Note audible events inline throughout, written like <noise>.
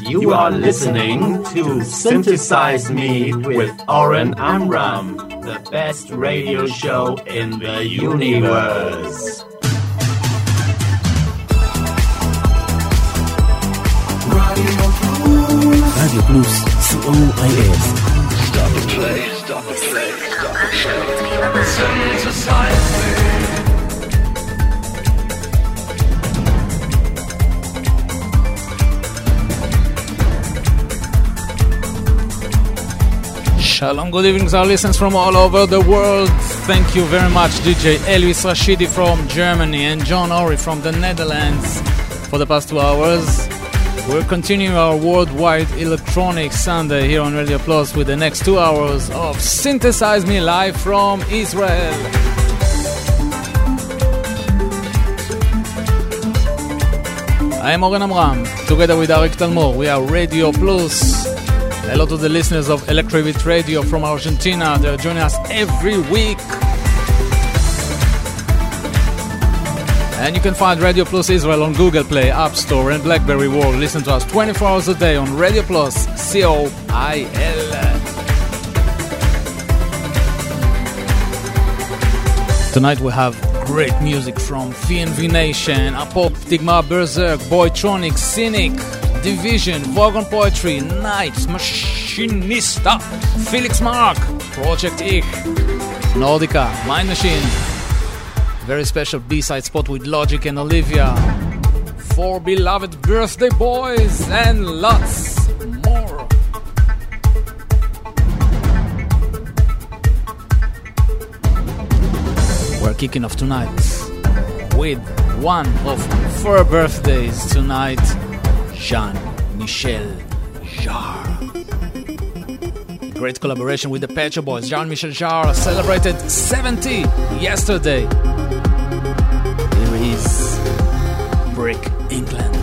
You are listening to Synthesize Me with Oren Amram, the best radio show in the universe. Radio Plus, COIS. Stop the play, stop the play, stop the play. Synthesize Me. Shalom, good evening, our listeners from all over the world. Thank you very much, DJ Elvis Rashidi from Germany and John Ori from the Netherlands for the past two hours. We're continuing our worldwide electronic Sunday here on Radio Plus with the next two hours of Synthesize Me live from Israel. I am Oren Amram, together with Arik Talmor. We are Radio Plus. Hello to the listeners of Electrobit Radio from Argentina. They're joining us every week. And you can find Radio Plus Israel on Google Play, App Store, and Blackberry World. Listen to us 24 hours a day on Radio Plus, C O I L. Tonight we have great music from VNV Nation, Apop, Tigma, Berserk, Boytronic, Zynic, De/Vision, Vogon Poetry, Night, Machinista, Felix Marc, Projekt Ich, Nordica, Mind Machine. Very special B-side spot with Logic and Olivia. Four beloved birthday boys and lots more. We're kicking off tonight with one of four birthdays tonight, Jean Michel Jarre. Great collaboration with the Pet Boys. Jean Michel Jarre celebrated 70 yesterday. Here is Brick England.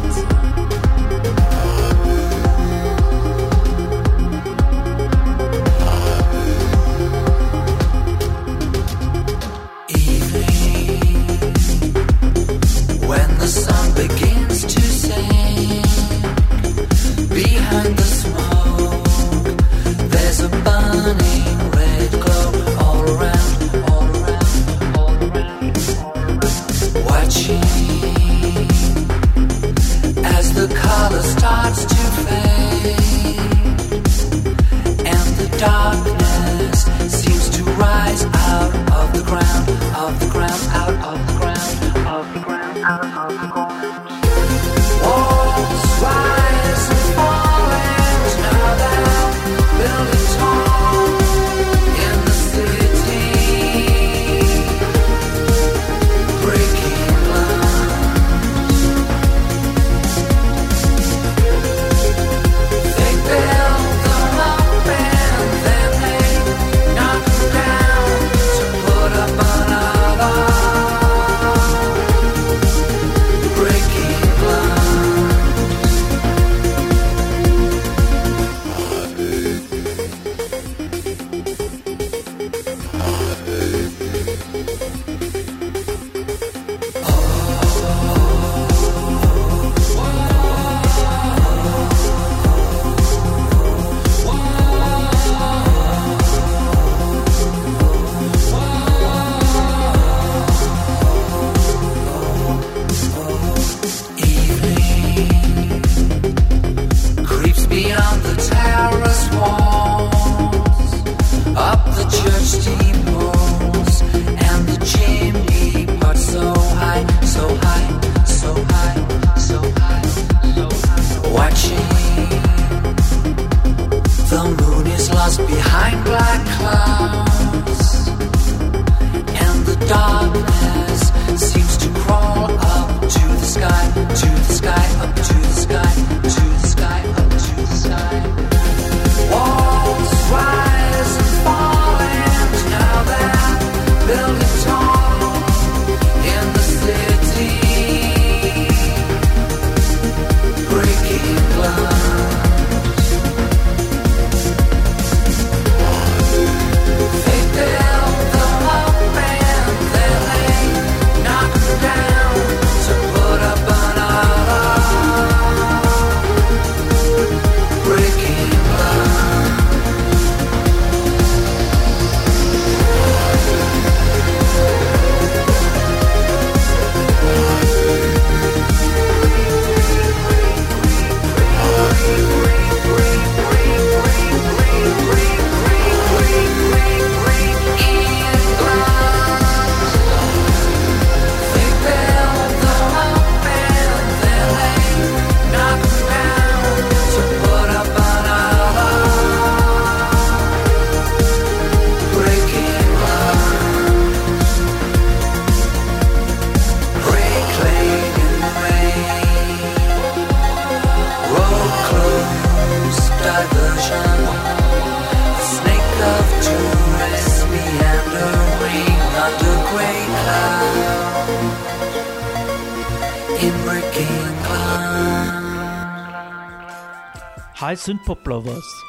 Synthpop Lovers.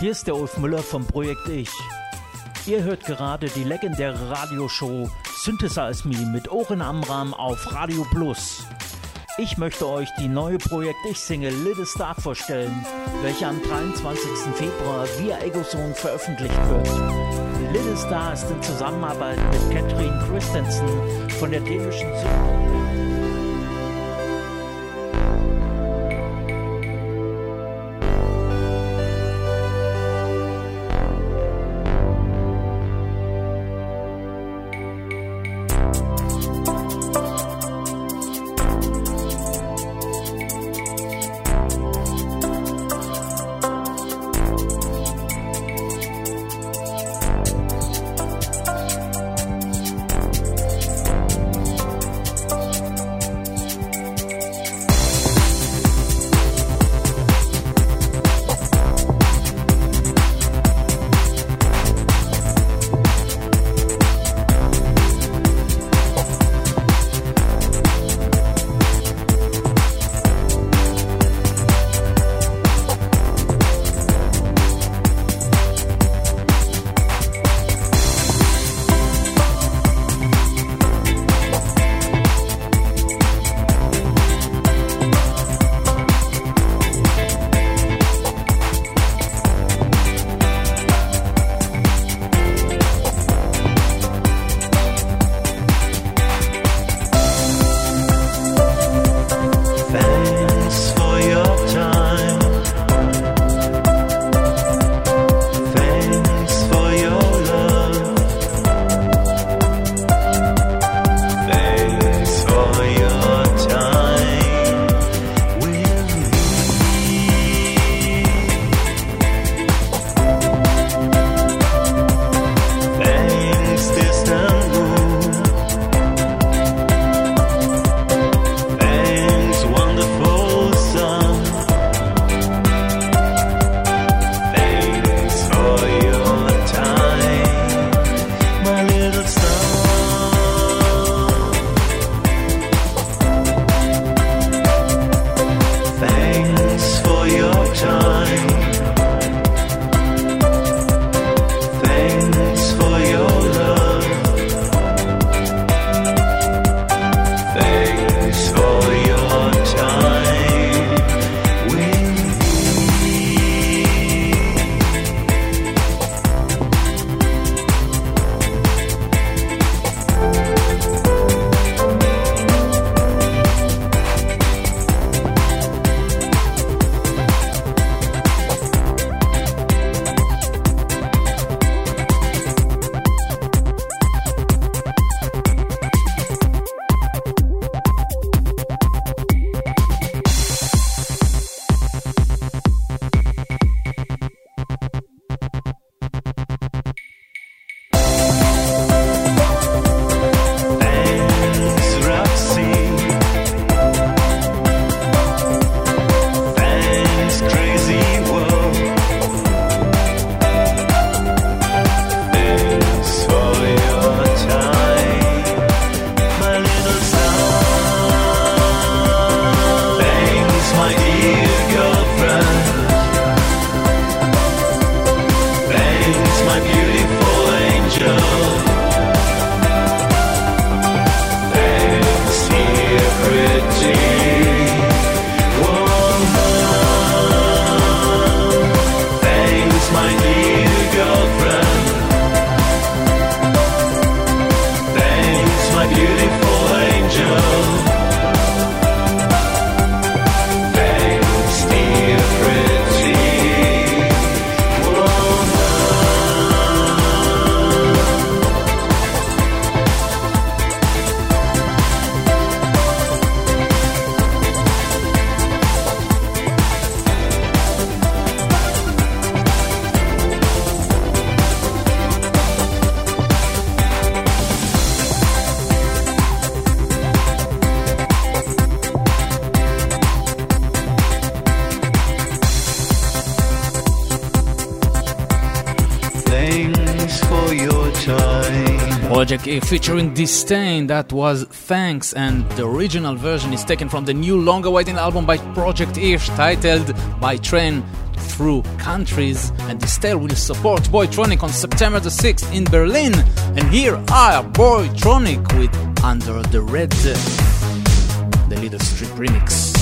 Hier ist der Ulf Müller vom Projekt Ich. Ihr hört gerade die legendäre Radioshow Synthesize Me mit Oren Amram auf Radio Plus. Ich möchte euch die neue Projekt Ich-Single Little Star vorstellen, welche am 23. Februar via Egozone veröffentlicht wird. Little Star ist in Zusammenarbeit mit Catherine Christensen von der dänischen Synthpop Project E featuring !distain, that was Thanks, and the original version is taken from the new long awaited album by Projekt Ich titled By Train Through Countries. And !distain will support Boytronic on September the 6th in Berlin. And here are Boytronic with Under the Red, the Leather Strip remix.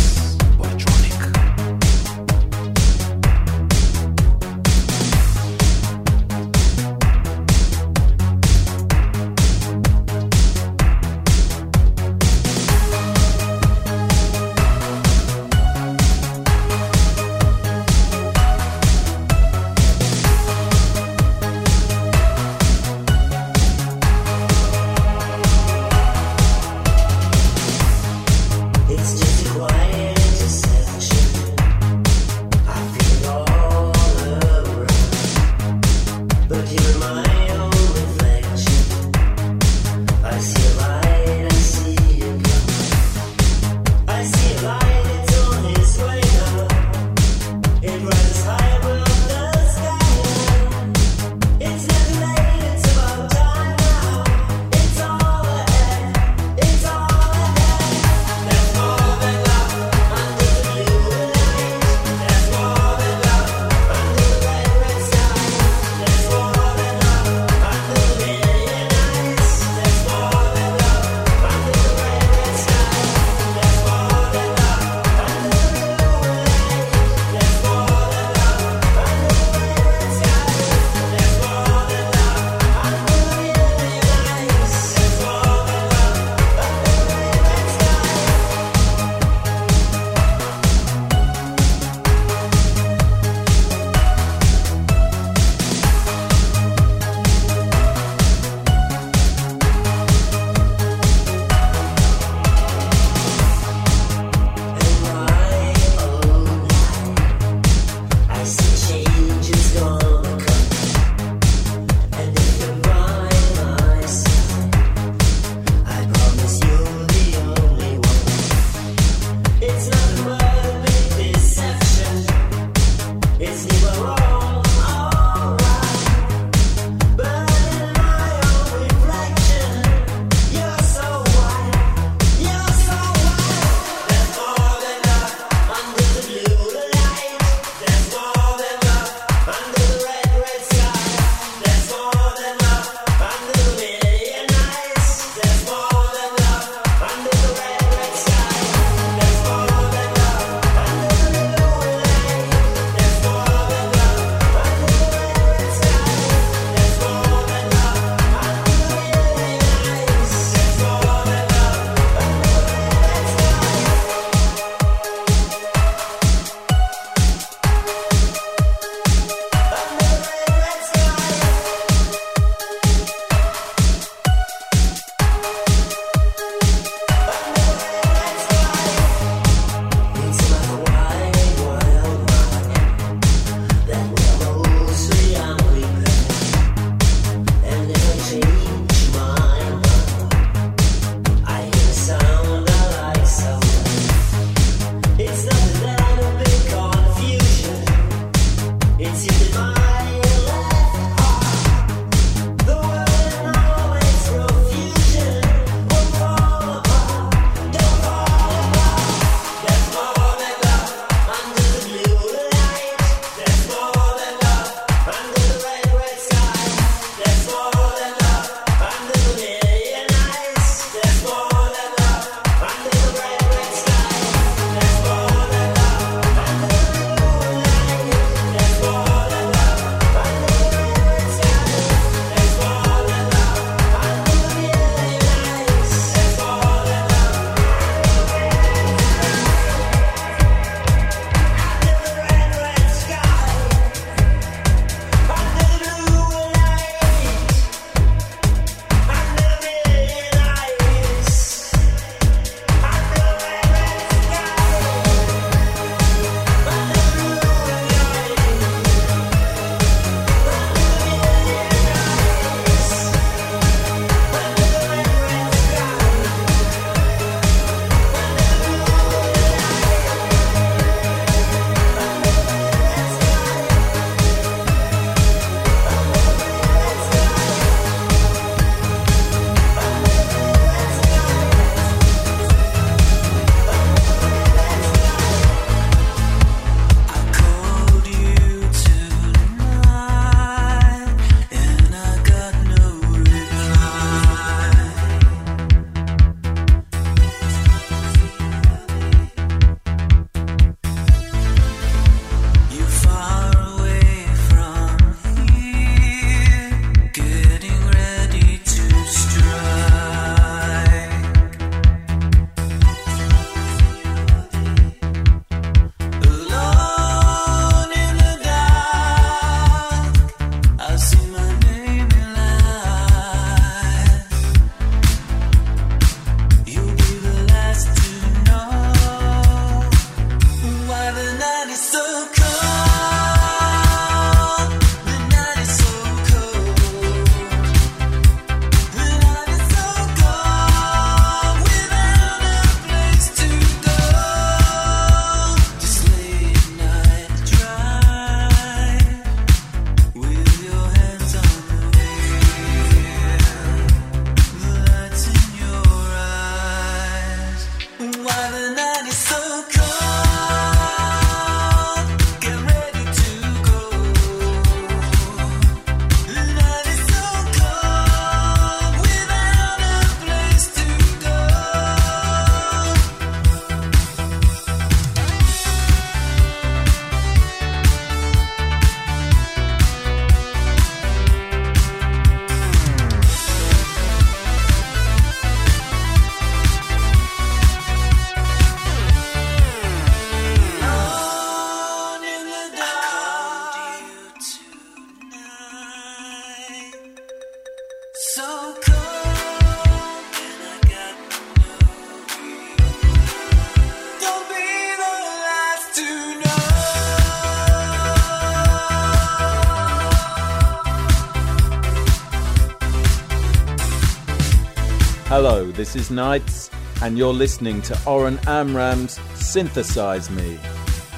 This is Knight$, and you're listening to Oren Amram's Synthesize Me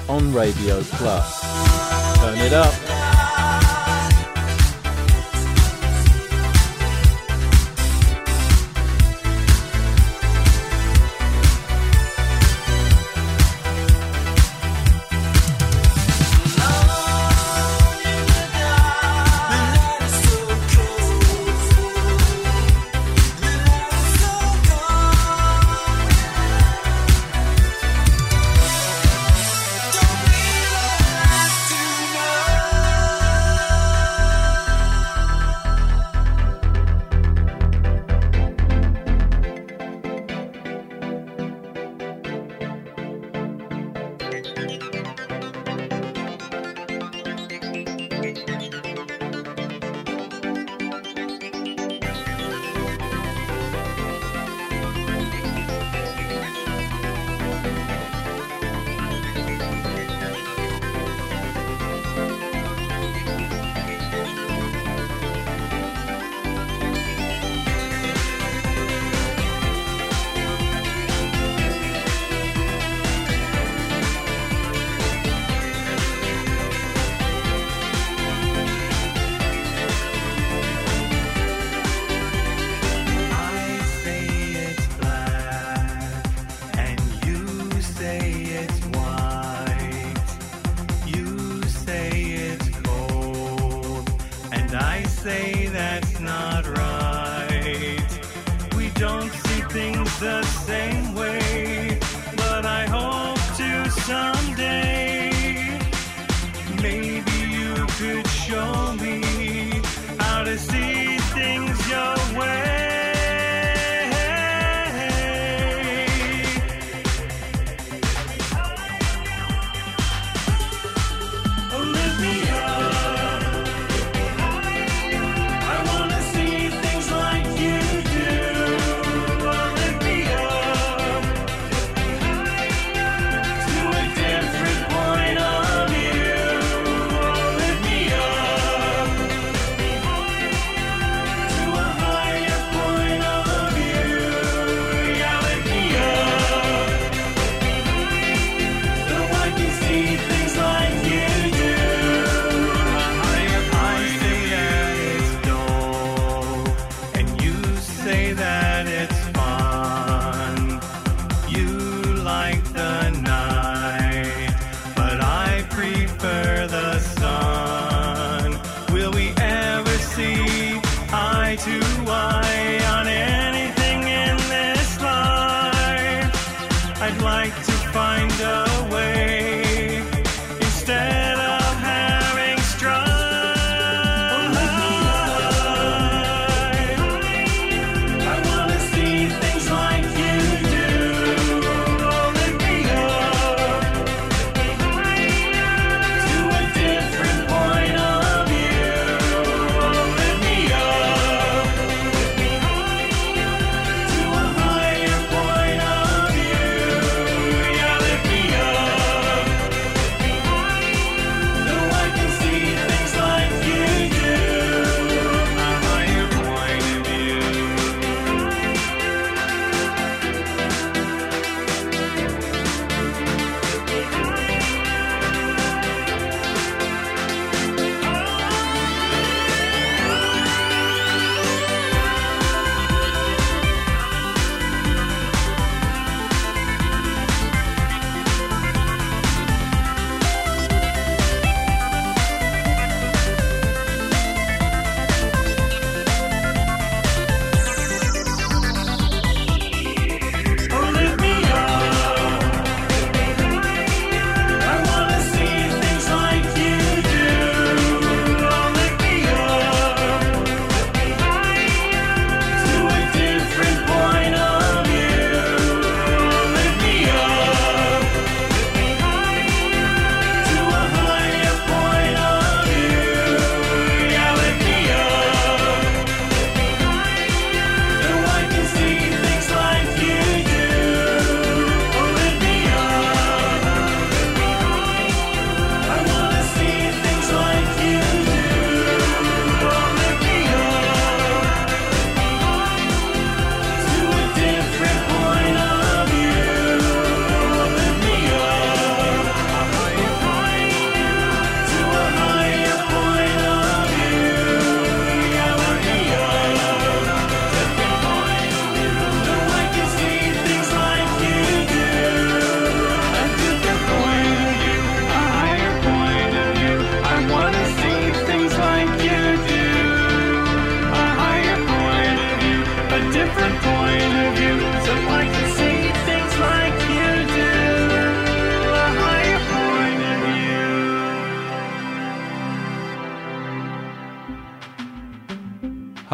on Radio Plus. Turn it up.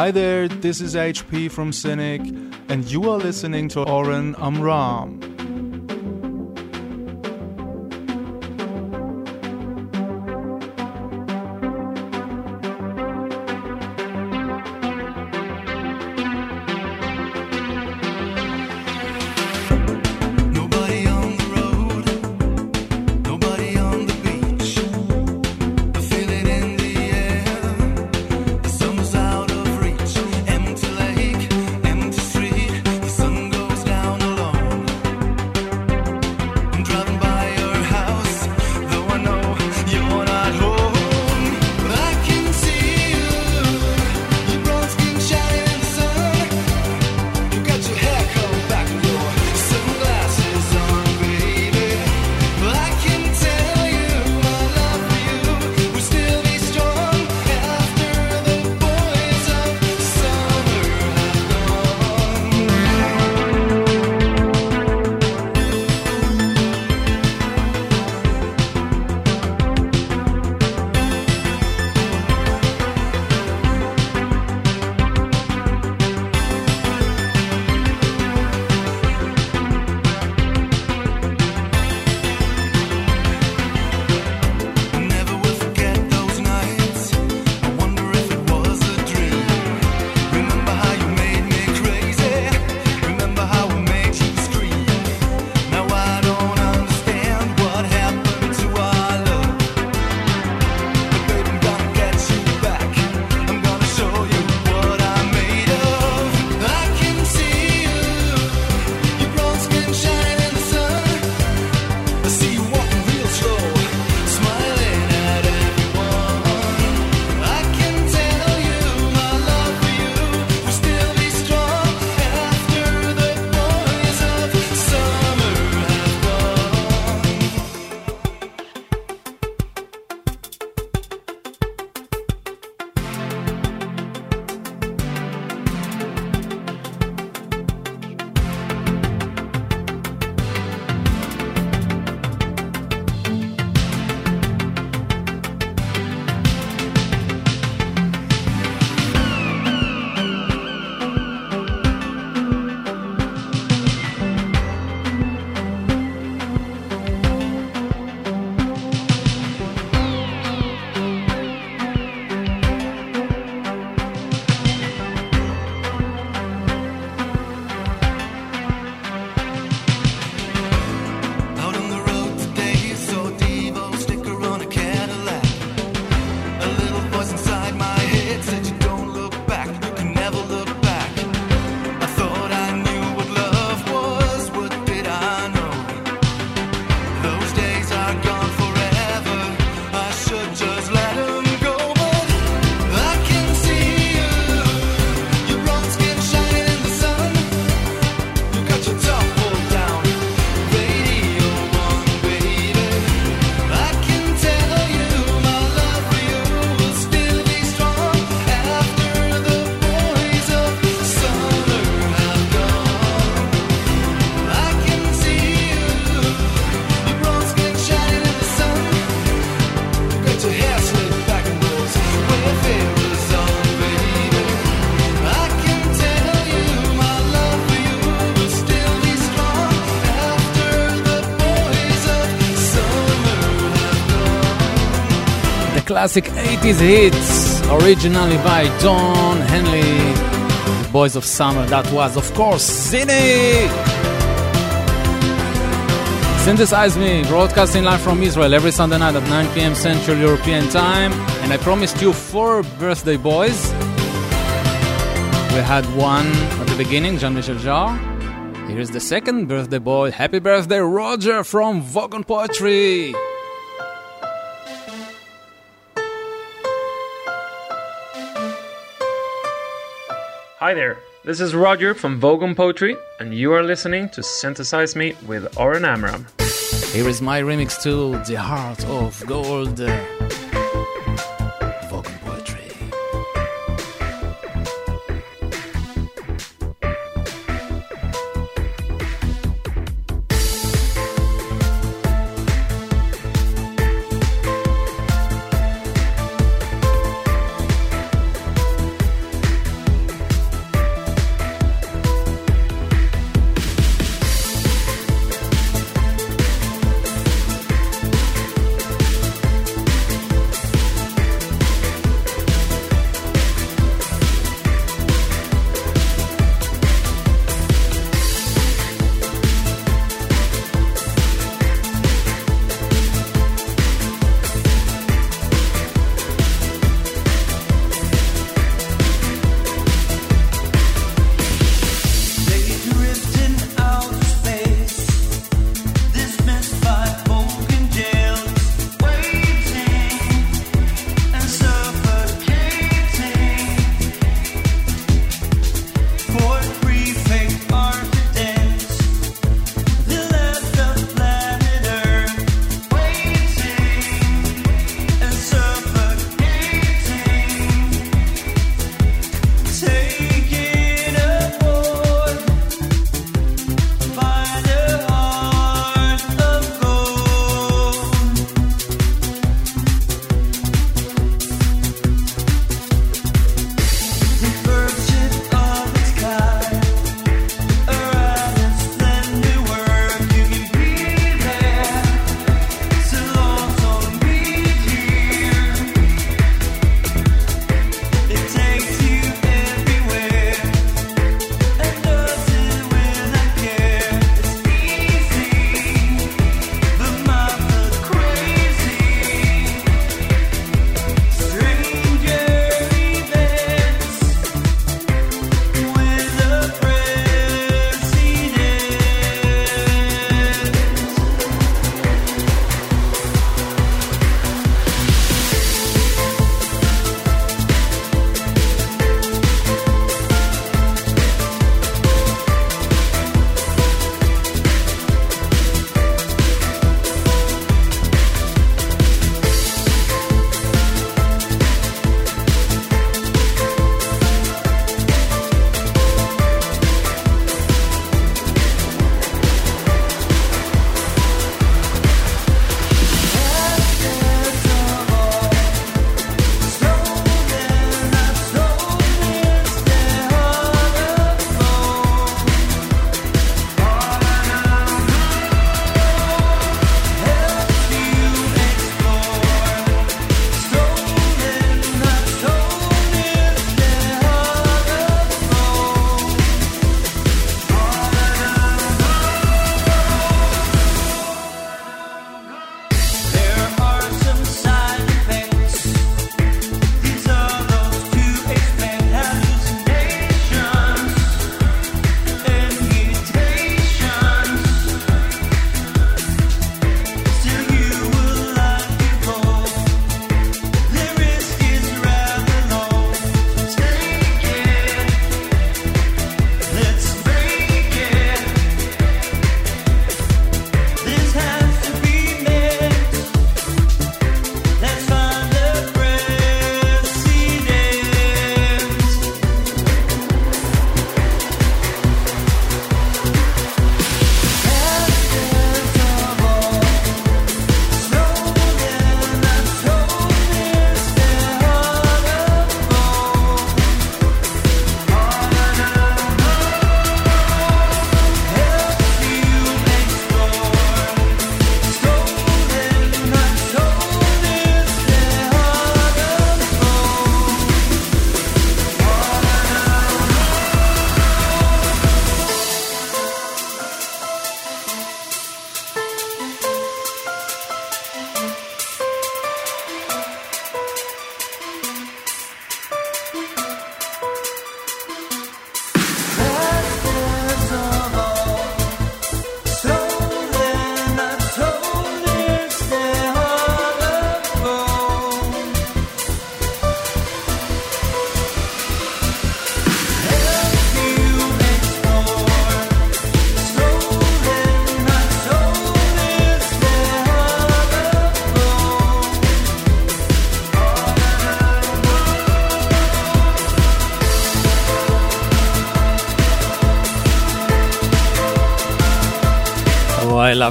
Hi there, this is HP from Zynic, and you are listening to Oren Amram. classic 80s hits, originally by Don Henley. Boys of Summer, that was, of course, Zini! Synthesize Me, broadcasting live from Israel every Sunday night at 9 pm Central European Time. And I promised you four birthday boys. We had one at the beginning, Jean Michel Jarre. Here's the second birthday boy. Happy birthday, Roger from Vogon Poetry! Hi there, this is Roger from Vogon Poetry, and you are listening to Synthesize Me with Oren Amram. Here is my remix to The Heart of Gold.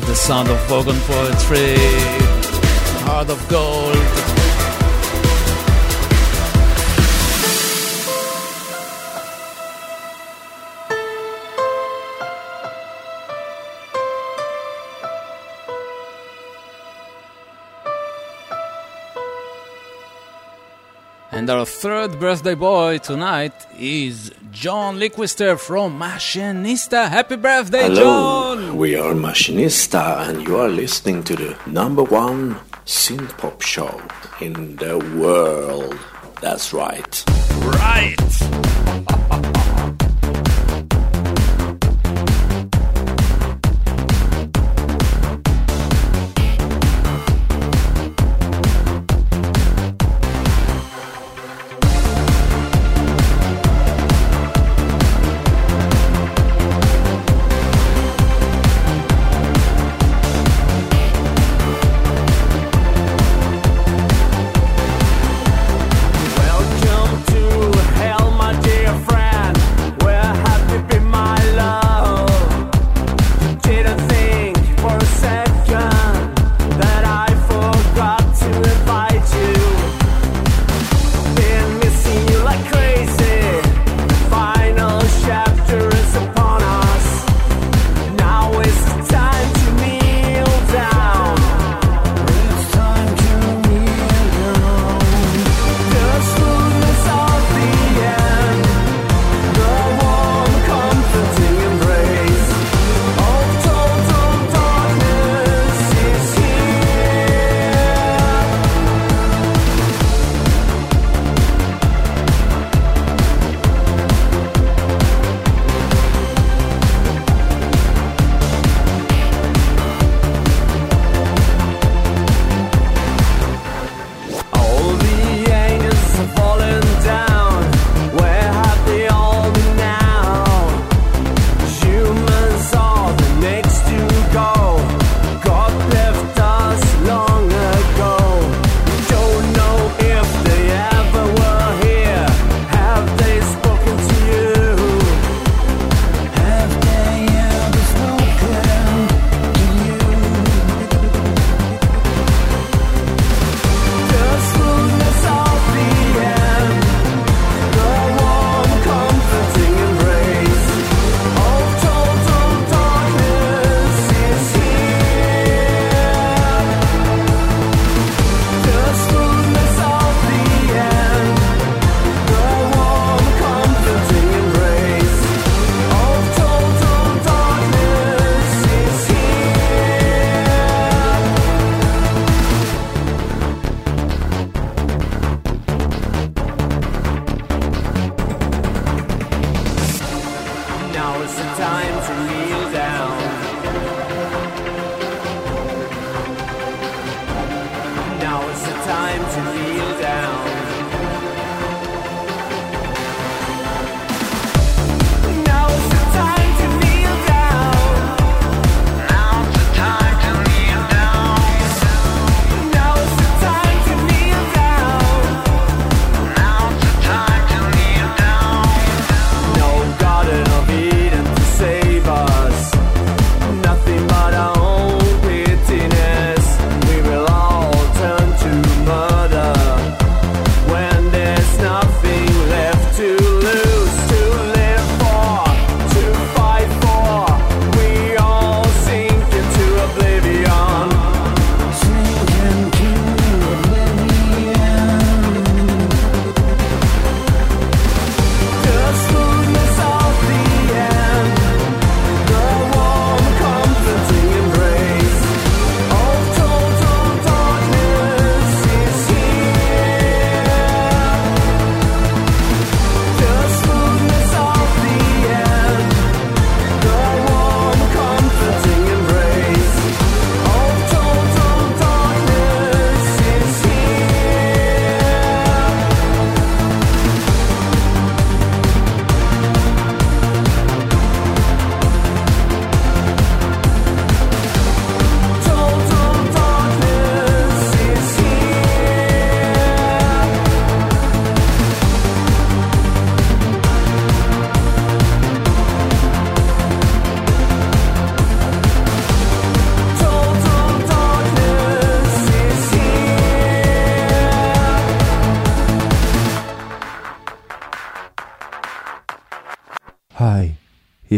Love the sound of Vogon poetry. Heart of gold. And our third birthday boy tonight is John Lindqwister from Machinista. Happy birthday, Hello, John! We are Machinista, and you are listening to the number one synth pop show in the world. That's right. Right!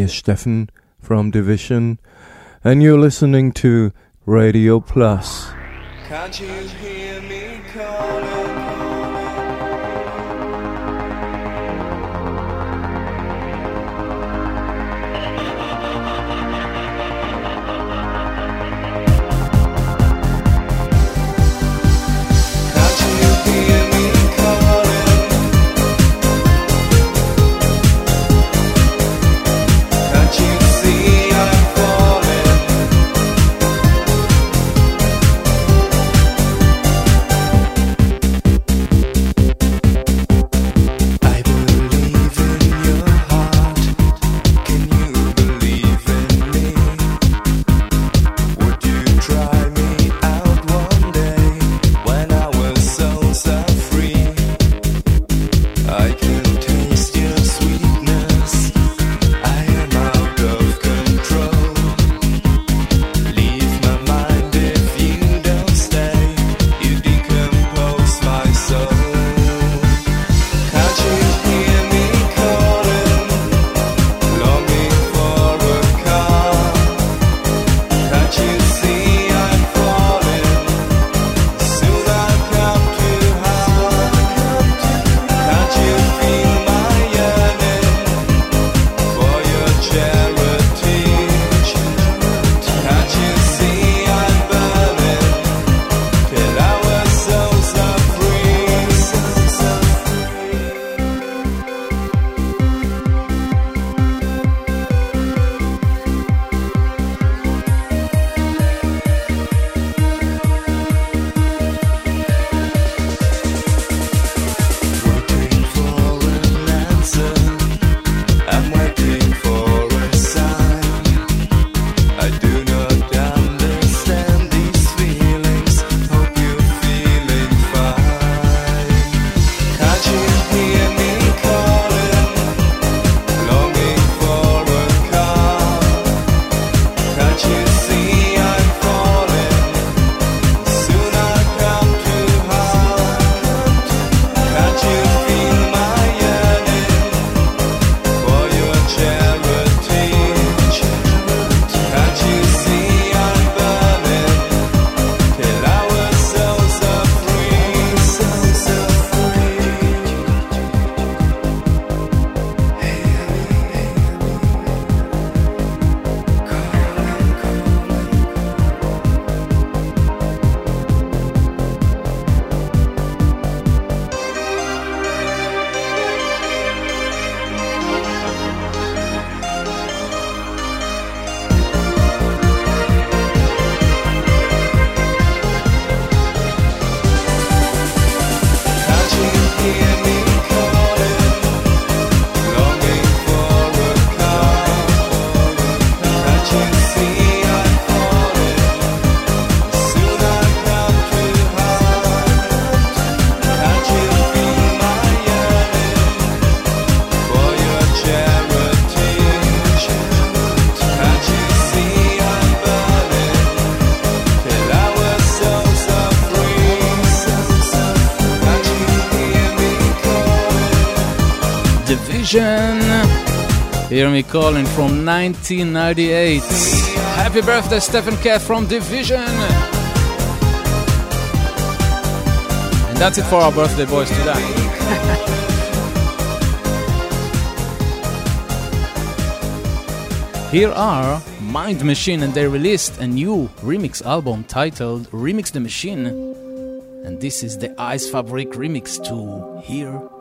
is Steffen from De/Vision, and you're listening to Radio Plus. Can't you hear me calling? Jeremy Collin from 1998. Happy birthday, Steffen Keth from De/Vision. And that's it for our birthday boys today. <laughs> Here are Mind Machine, and they released a new remix album titled Remix the Machine. And this is the Eisfabrik remix to Here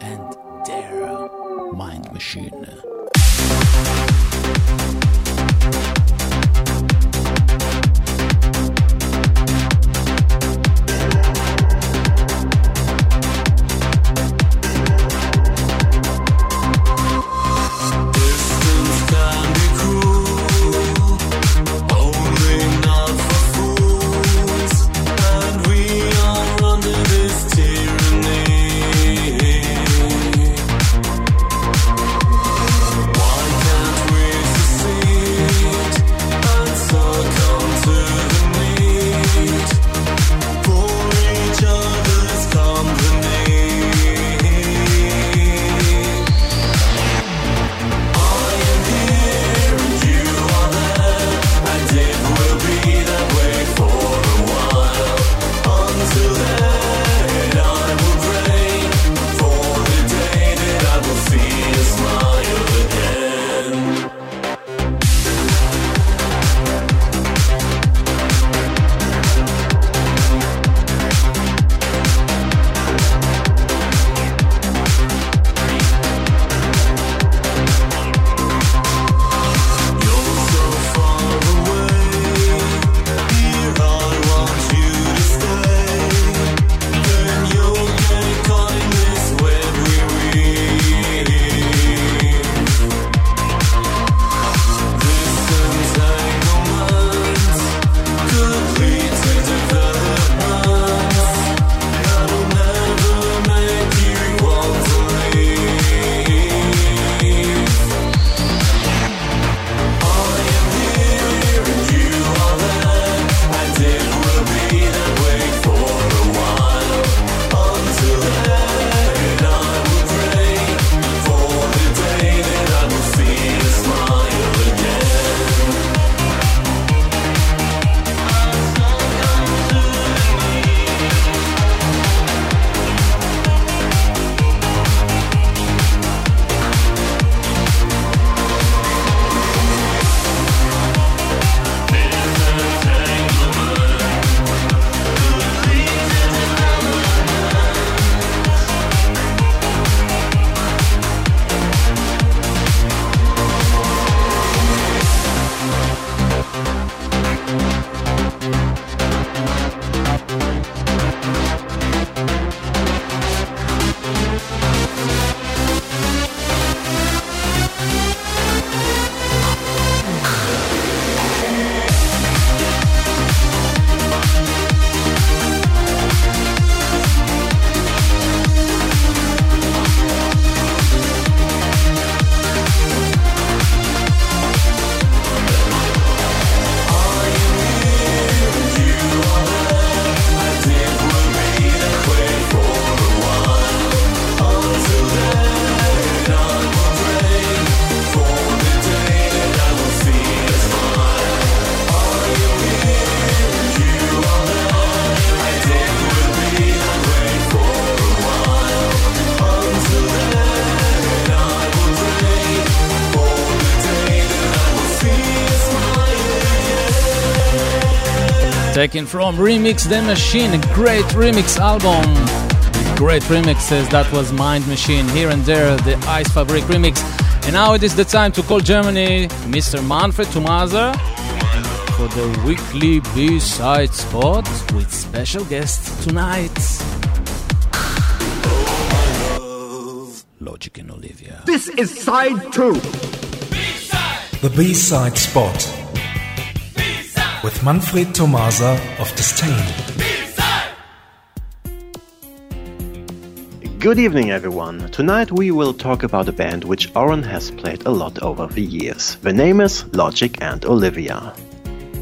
taken from Remix the Machine, great remix album. Great remixes, that was Mind Machine, here and there, the Eisfabrik remix. And now it is the time to call Germany, Mr. Manfred Thomaser, for the weekly B-side spot with special guest tonight. Logic and Olivia. This is side two. The B-side spot with Manfred Thomaser of distain. Good evening, everyone. Tonight we will talk about a band which Oren has played a lot over the years. The name is Logic and Olivia.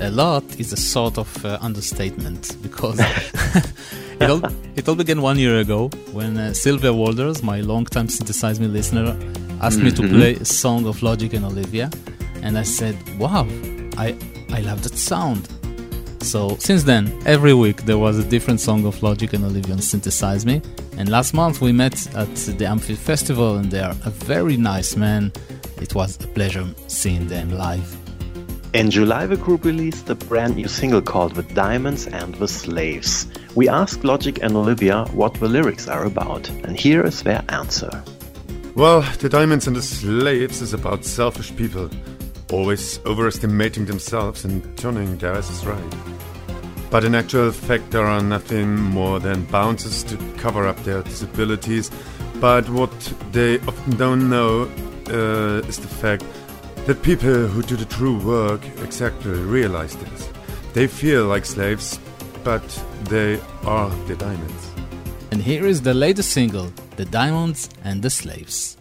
A lot is a sort of uh, understatement <laughs> because <laughs> it, all, it all began one year ago when uh, Sylvia Walders, my longtime Synthesize Me listener, asked me to Mhm. play a song of Logic and Olivia. And I said, wow, I, I love that sound. So since then, every week there was a different song of Logic and Olivia on Synthesize Me. And last month we met at the Amphi Festival and they are a very nice man. It was a pleasure seeing them live. In July, the group released a brand new single called The Diamonds and the Slaves. We asked Logic and Olivia what the lyrics are about, and here is their answer. Well, The Diamonds and the Slaves is about selfish people, always overestimating themselves and turning their asses right. But in actual fact, there are nothing more than bounces to cover up their disabilities. But what they often don't know uh, is the fact that people who do the true work exactly realize this. They feel like slaves, but they are the diamonds. And here is the latest single, The Diamonds and the Slaves.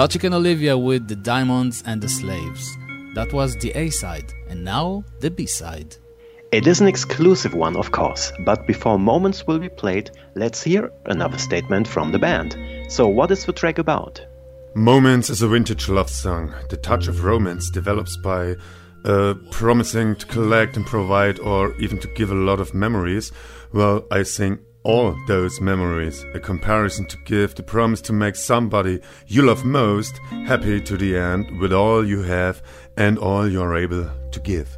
Logic and Olivia with The Diamonds and the Slaves. That was the A side, and now the B side. It is an exclusive one, of course, but before Moments will be played, let's hear another statement from the band. So, what is the track about? Moments is a vintage love song. The touch of romance develops by uh, promising to collect and provide, or even to give a lot of memories. Well, I sing all those memories. A comparison to give, the promise to make somebody you love most happy to the end with all you have and all you're able to give.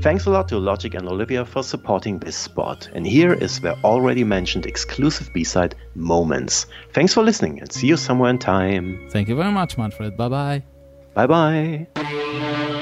Thanks a lot to Logic and Olivia for supporting this spot. And here is the already mentioned exclusive B side, Moments. Thanks for listening and see you somewhere in time. Thank you very much, Manfred. Bye bye. Bye bye.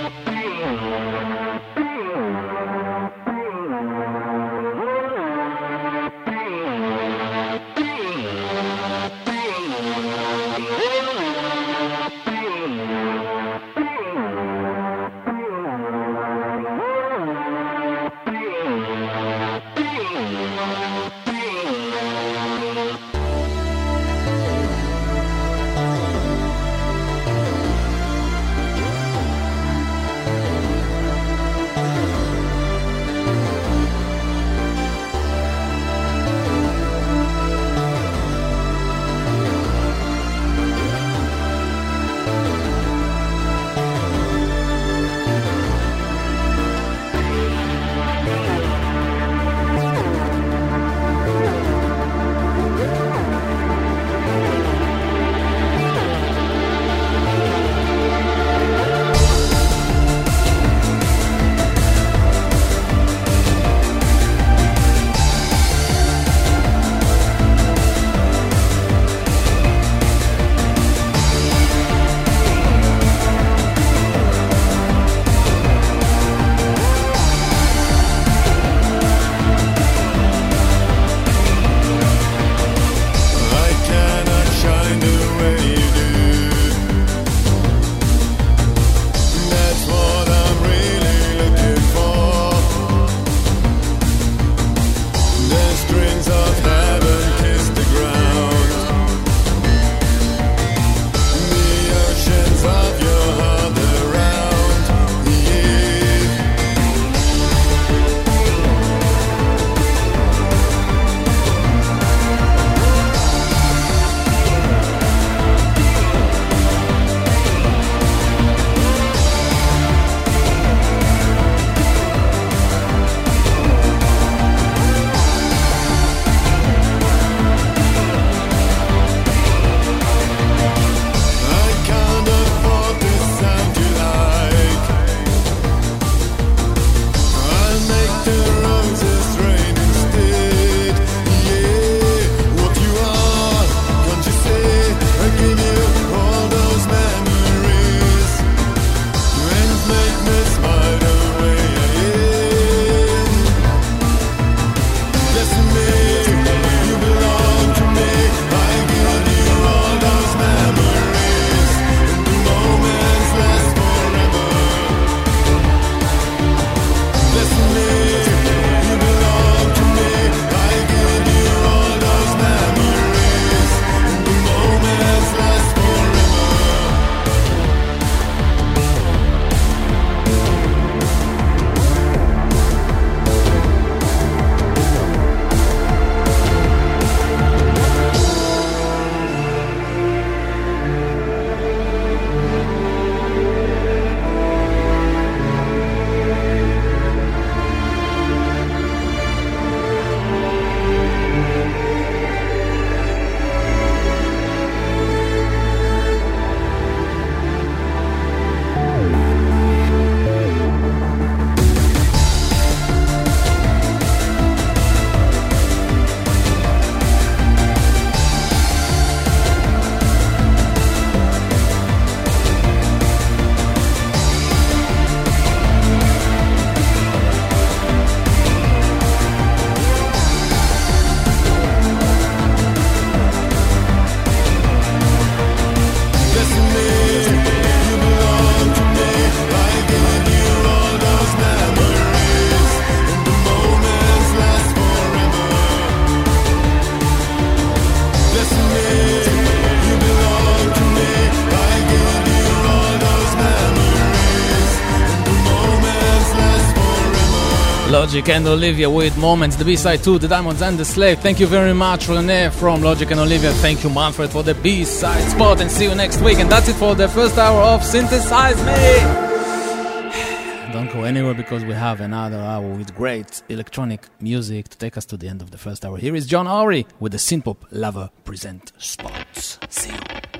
Logic and Olivia with Moments, the B-side to The Diamonds and the Slave. Thank you very much, Rene from Logic and Olivia. Thank you, Manfred, for the B-side spot and see you next week. And that's it for the first hour of Synthesize Me. <sighs> Don't go anywhere because we have another hour with great electronic music to take us to the end of the first hour. Here is John Ory with the Synthpop Lover Present Spots. See you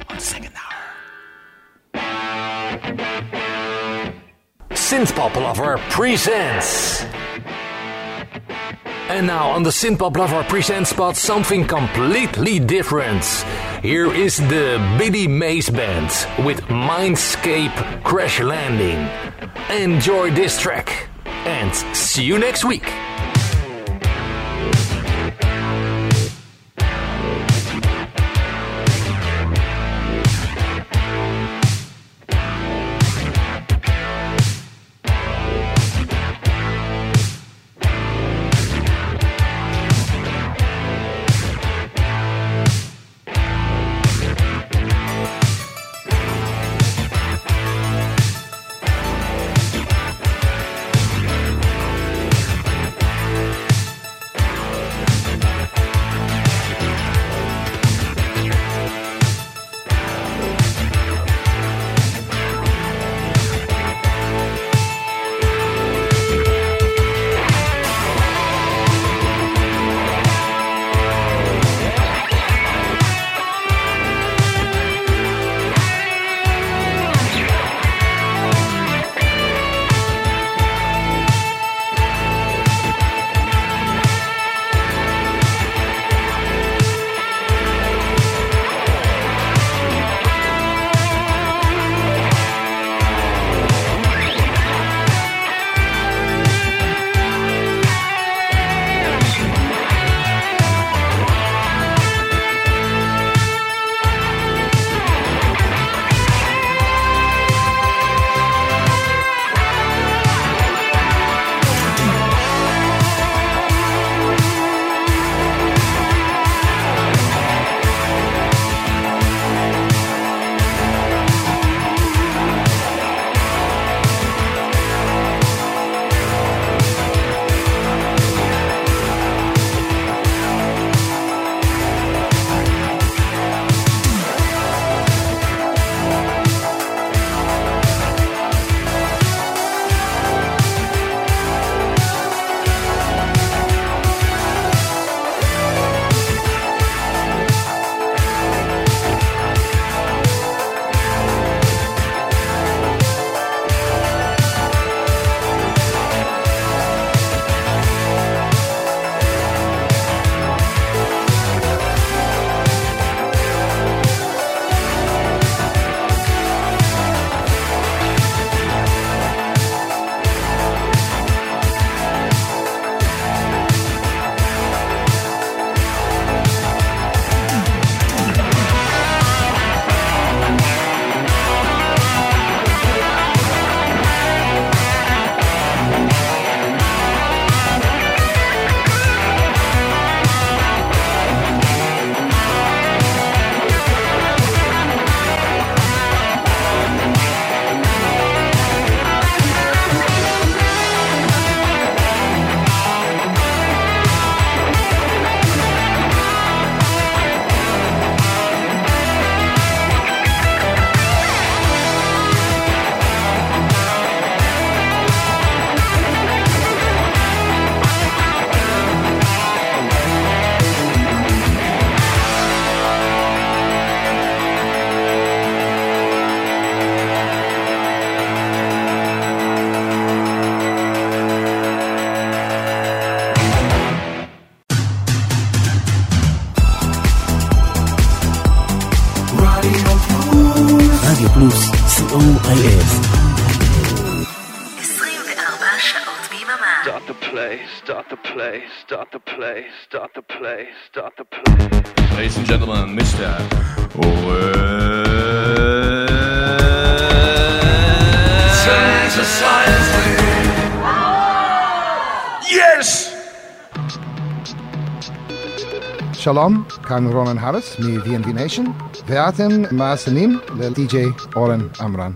on the second hour. Synthpop Lover presents. And now on the Synthpop Lover presents spot something completely different. Here is the Biddy Maze Band with Mindscape Crash Landing. Enjoy this track and see you next week. כאן רונן הארץ מ-VNV Nation, ואתם מאזינים ל-DJ אורן עמרן.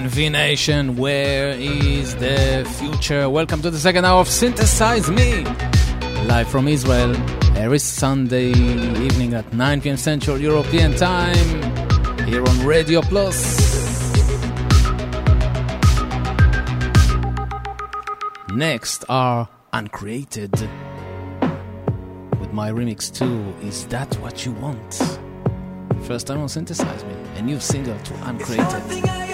Nation, V Nation, where is the future? Welcome to the second hour of Synthesize Me, live from Israel, every Sunday evening at 9 pm Central European Time, here on Radio Plus. Next are Uncreated, with my remix too. Is That What You Want? First time on Synthesize Me, a new single to Uncreated.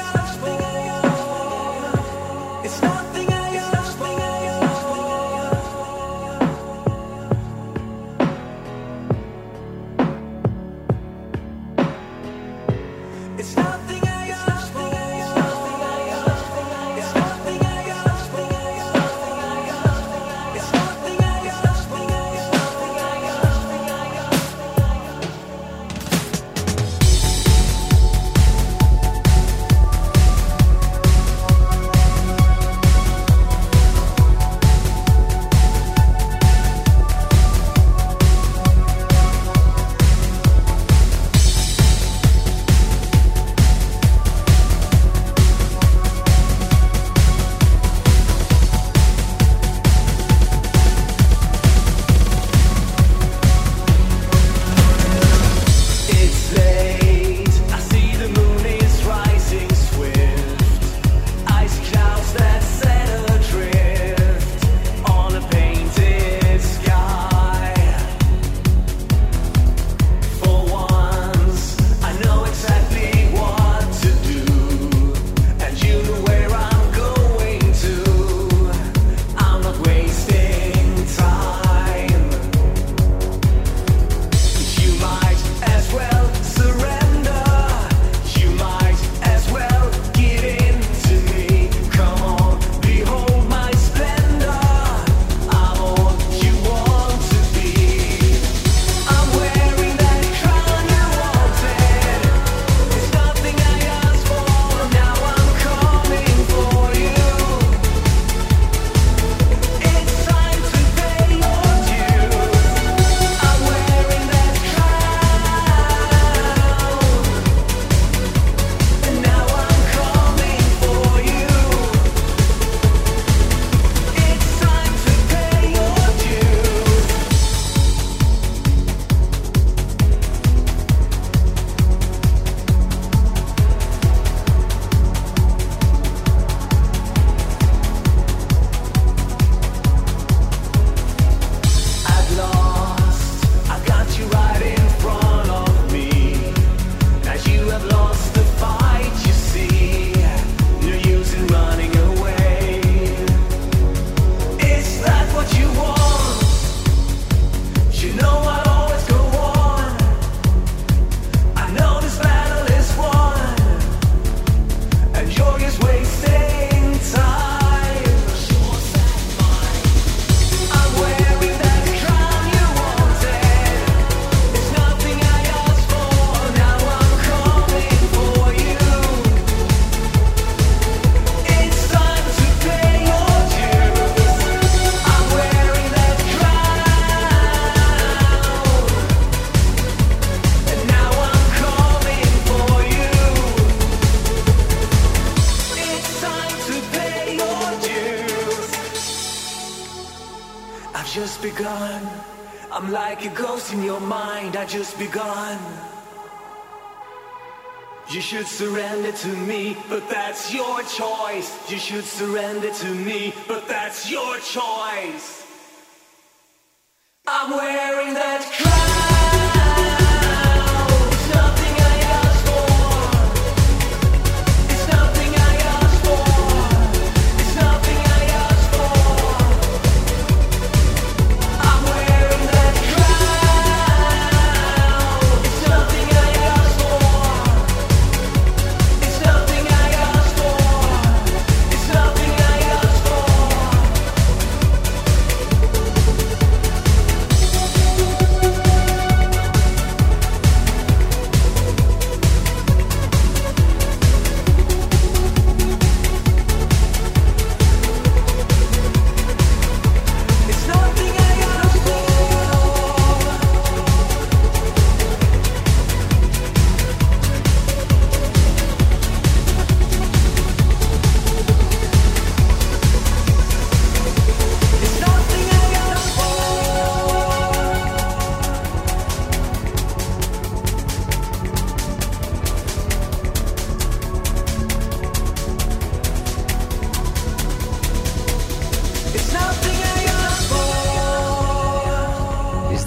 should surrender to me, but that's your choice. You should surrender to me, but that's your choice.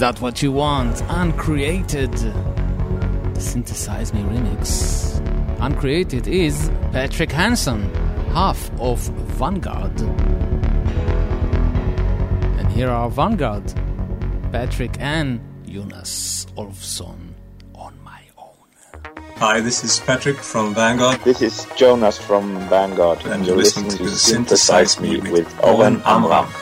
got what you want. Uncreated. The Synthesize Me remix. Uncreated is Patrick Hanson, half of Vanguard. And here are Vanguard, Patrick and Jonas Olfson on my own. Hi, this is Patrick from Vanguard. This is Jonas from Vanguard. And, and you're, you're listening, listening, to Synthesize, Synthesize Me with, with Oren Amram. Amram.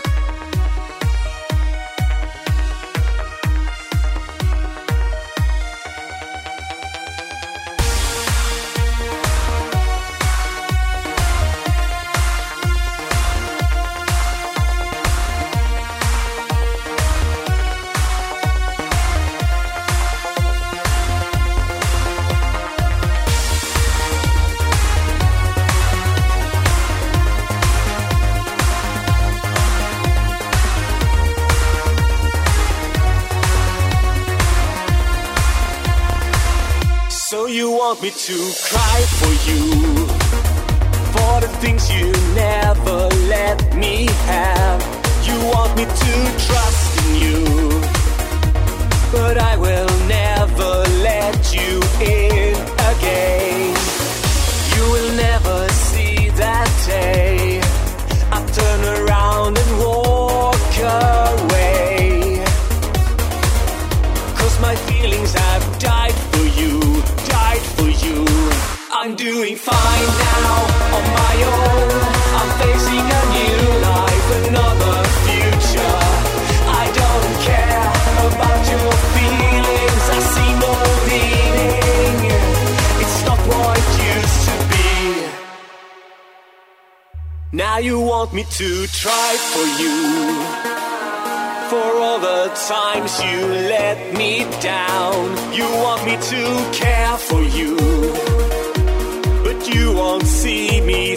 you want me to try for you? For all the times you let me down, you want me to care for you, but you won't see me.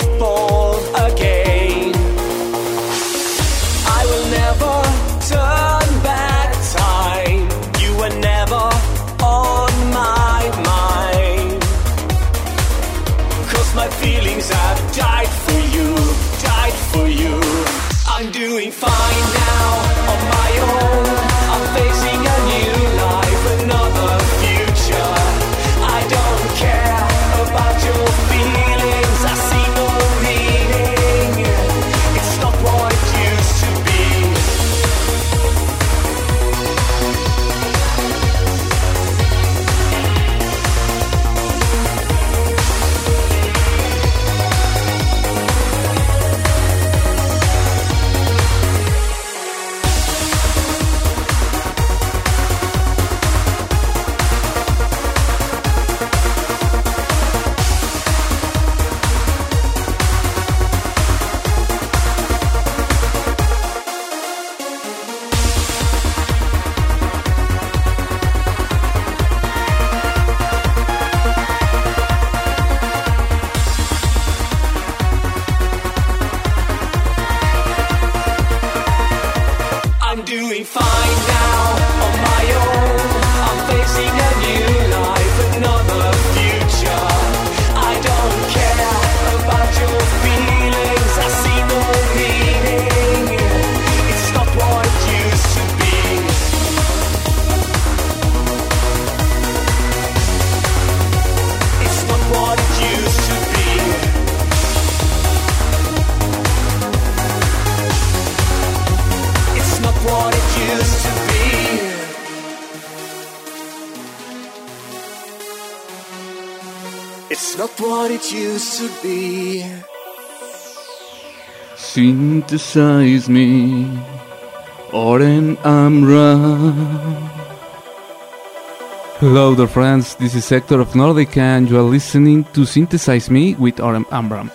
criticize me, or Amram. Amra. Hello, dear friends. This is Sector of Nordic and you are listening to Synthesize Me with Oren Amram.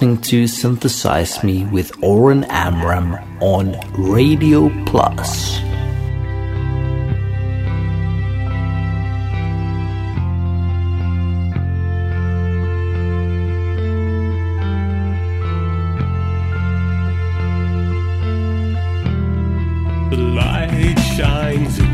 Listening to Synthesize Me with Oren Amram on Radio Plus. The light shines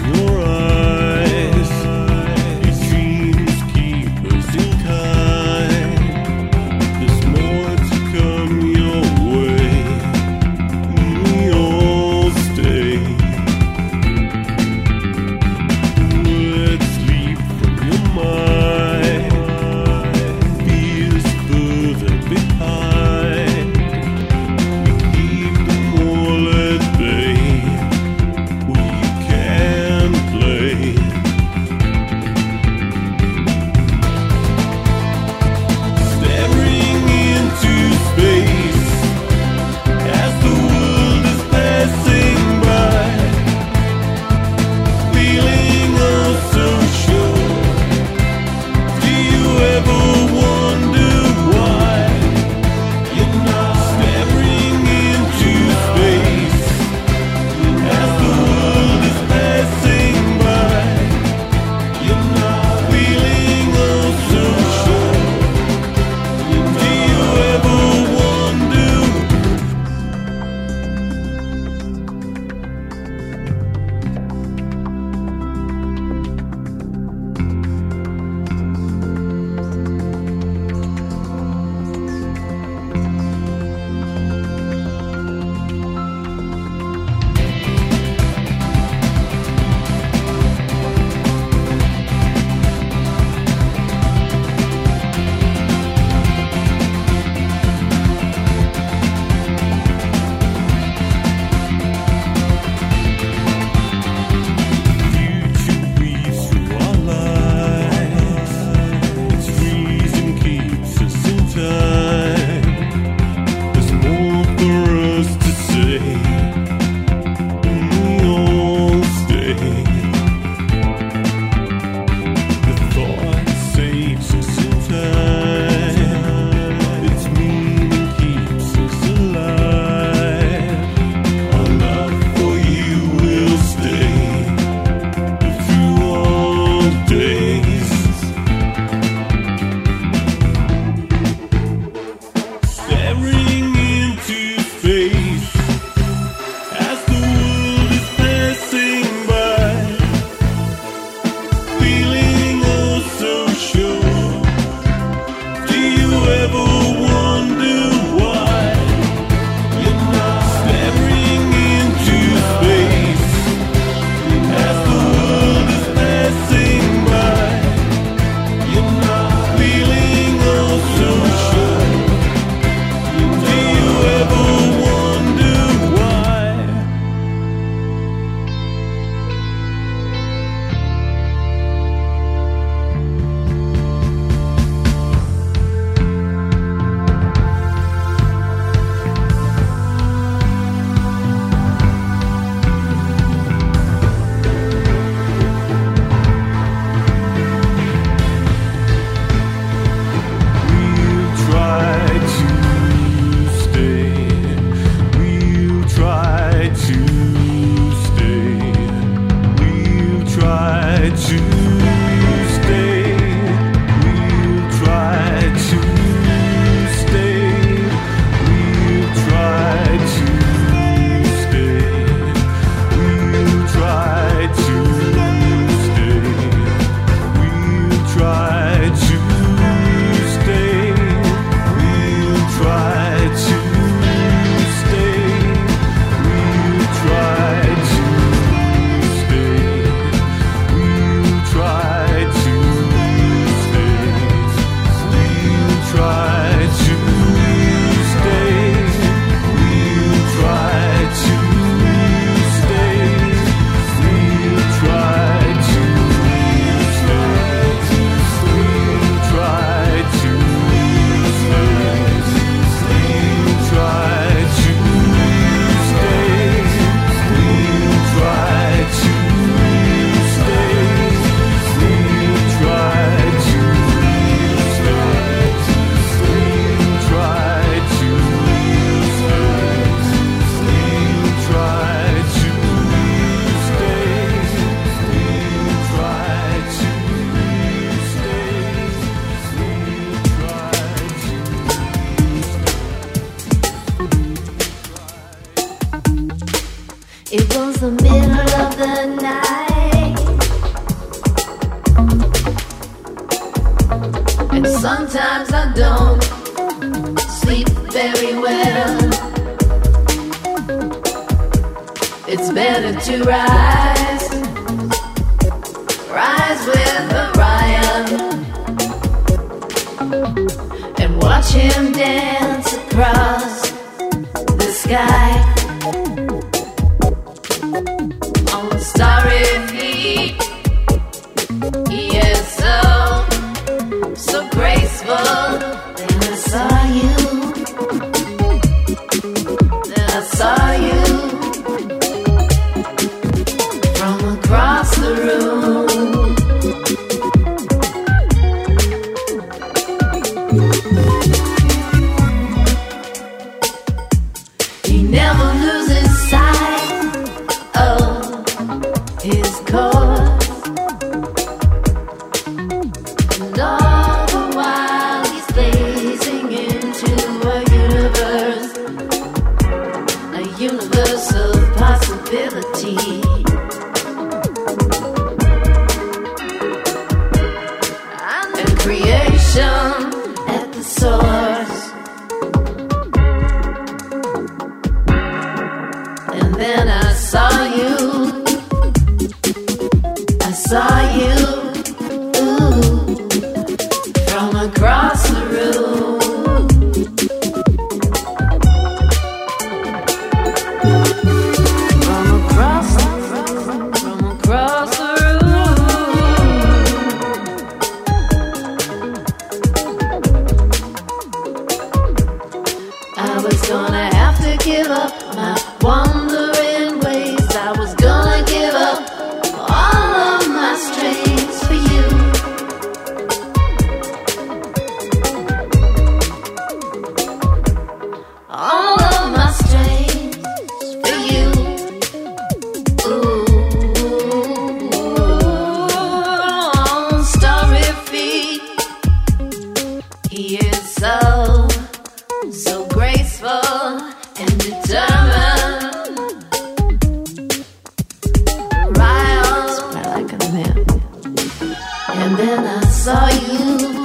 And then I saw you.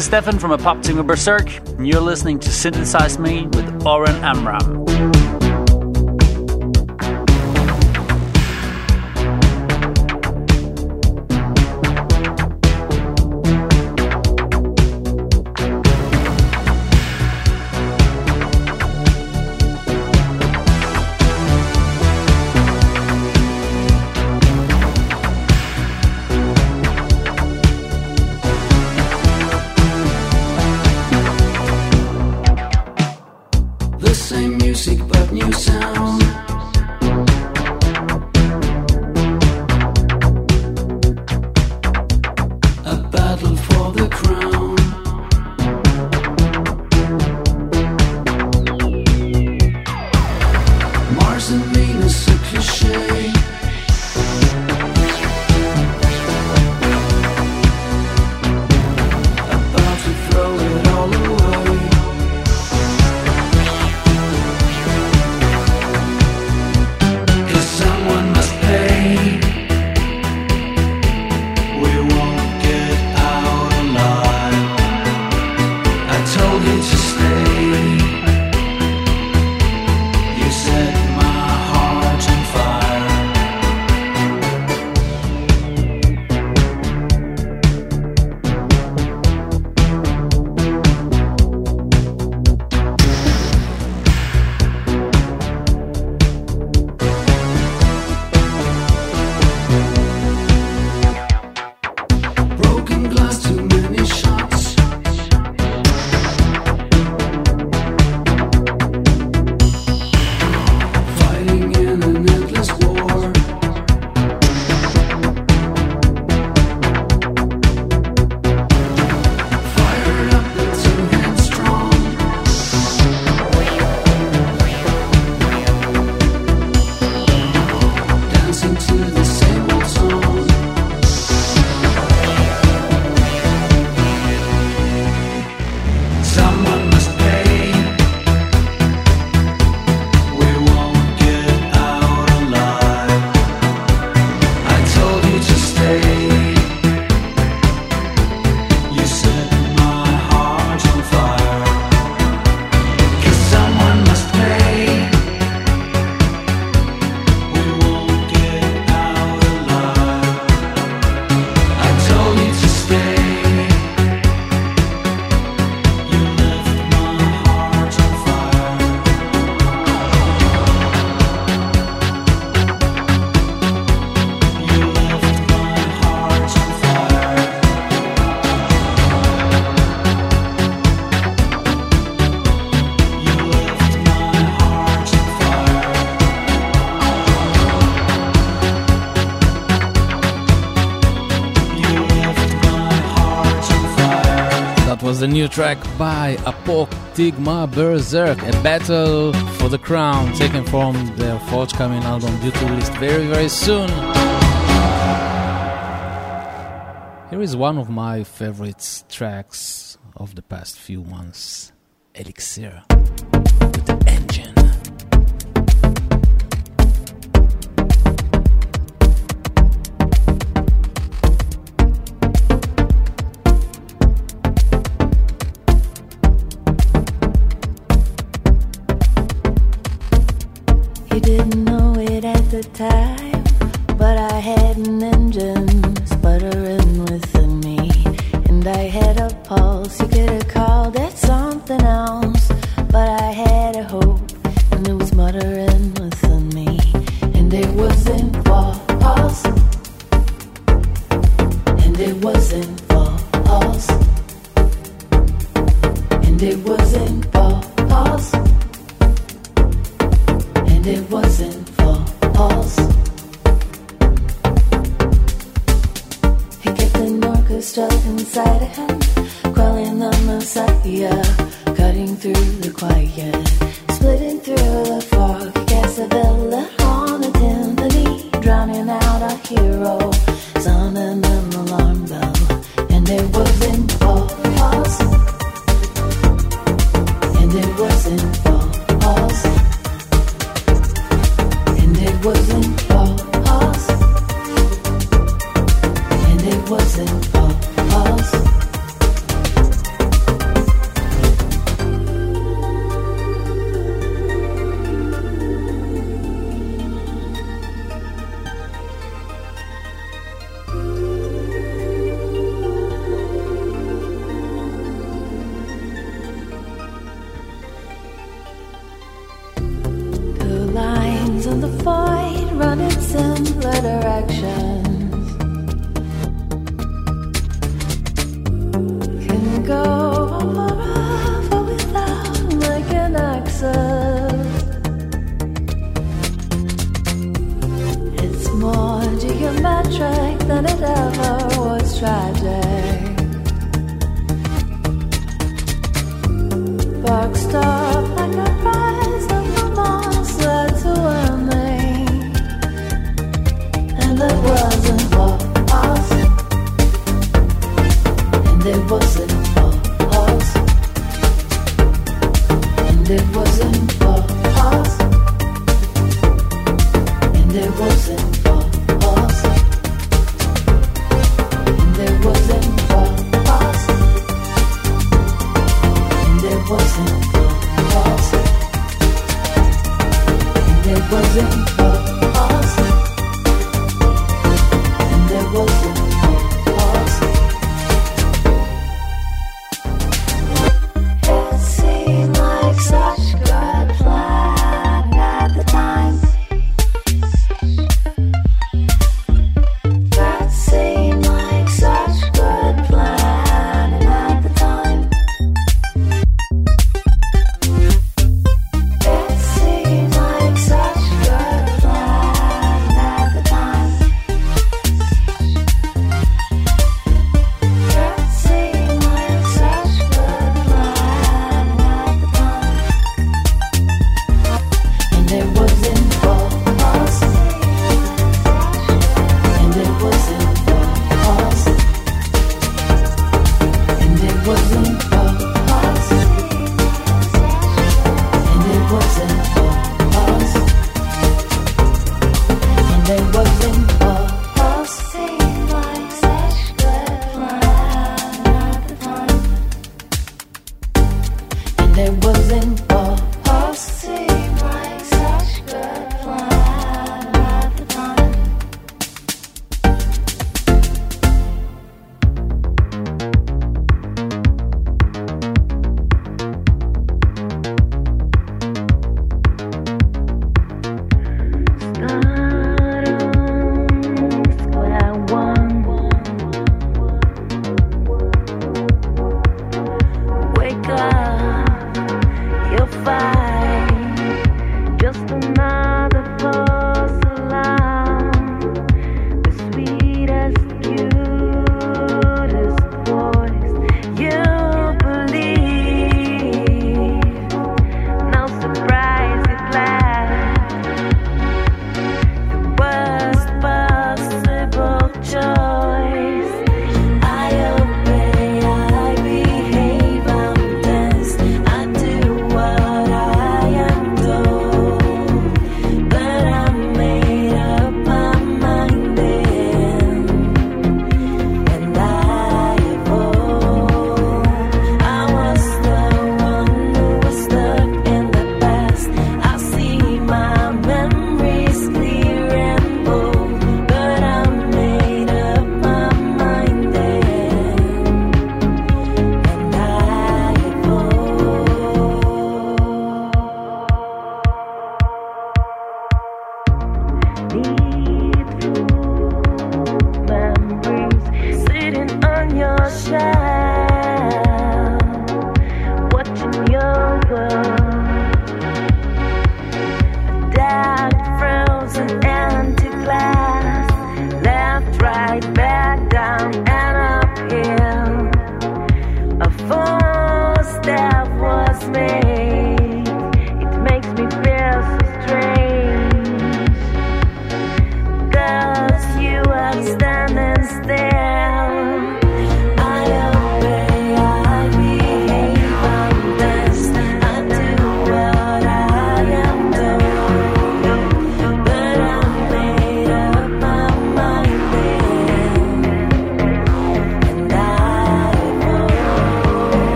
is Stefan from Apoptygma Berzerk, and you're listening to Synthesize Me with Oren Amram. track by Apoptygma Berzerk, a battle for the crown taken from their forthcoming album due to release very very soon. Here is one of my favorite tracks of the past few months, Elixir with the engine. didn't know it at the time, but I had an engine sputtering within me, and I had a pulse you could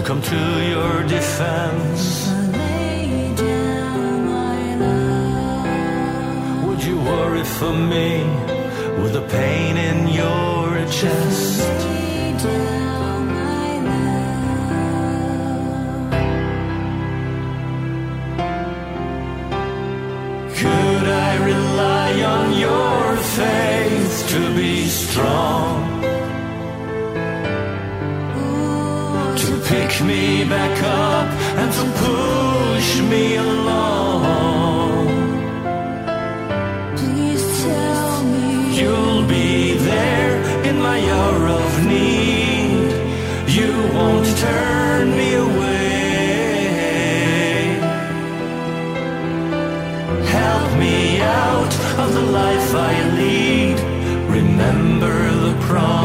to come to of need. You won't turn me away. Help me out of the life I lead. Remember the promise.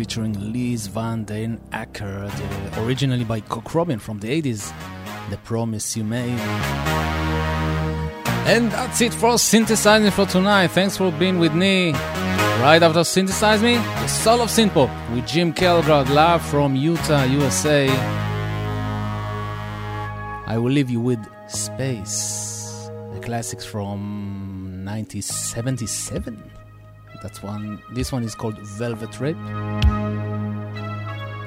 featuring Liz Van Den Acker, uh, the, originally by Cock Robin from the 80s, The Promise You Made. And that's it for synthesizing for tonight. Thanks for being with me. Right after Synthesize Me, the soul of synthpop with Jim Kelgrad live from Utah, USA. I will leave you with Space, the classics from 1977. That's one. This one is called Velvet Rip.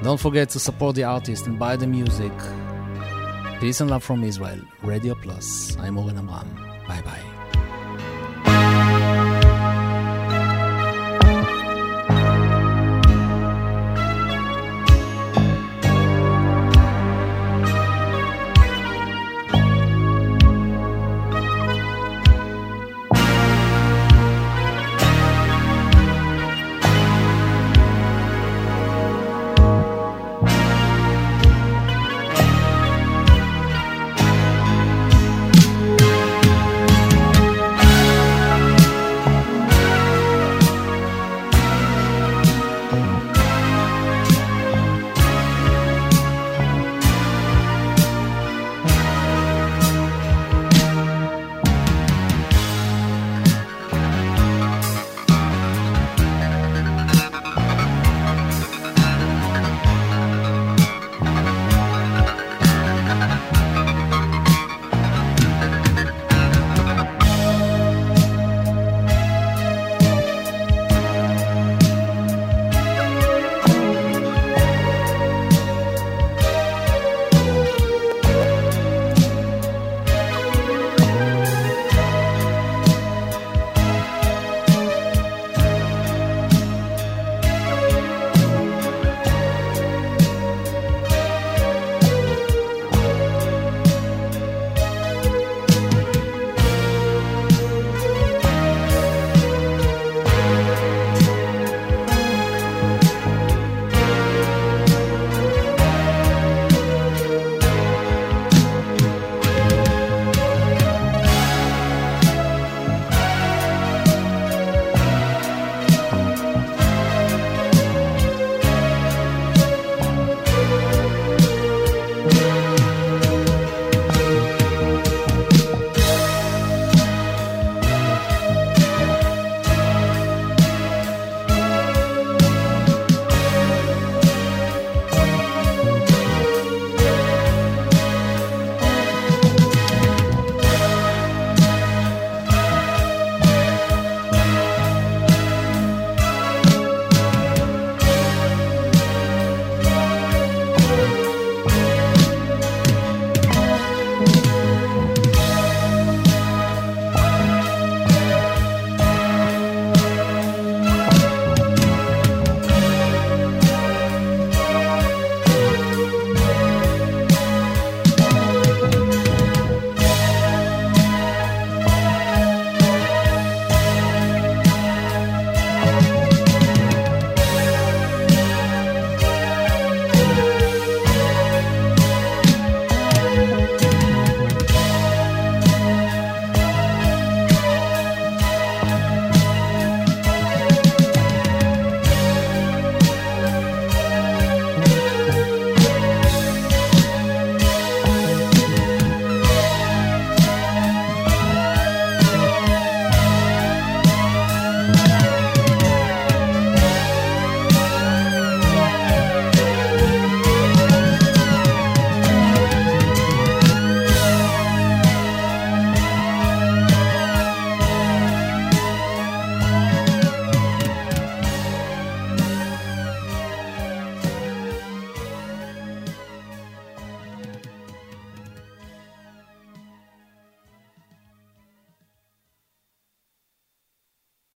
Don't forget to support the artist and buy the music. Peace and love from Israel. Radio Plus. I'm Oren Amram. Bye bye.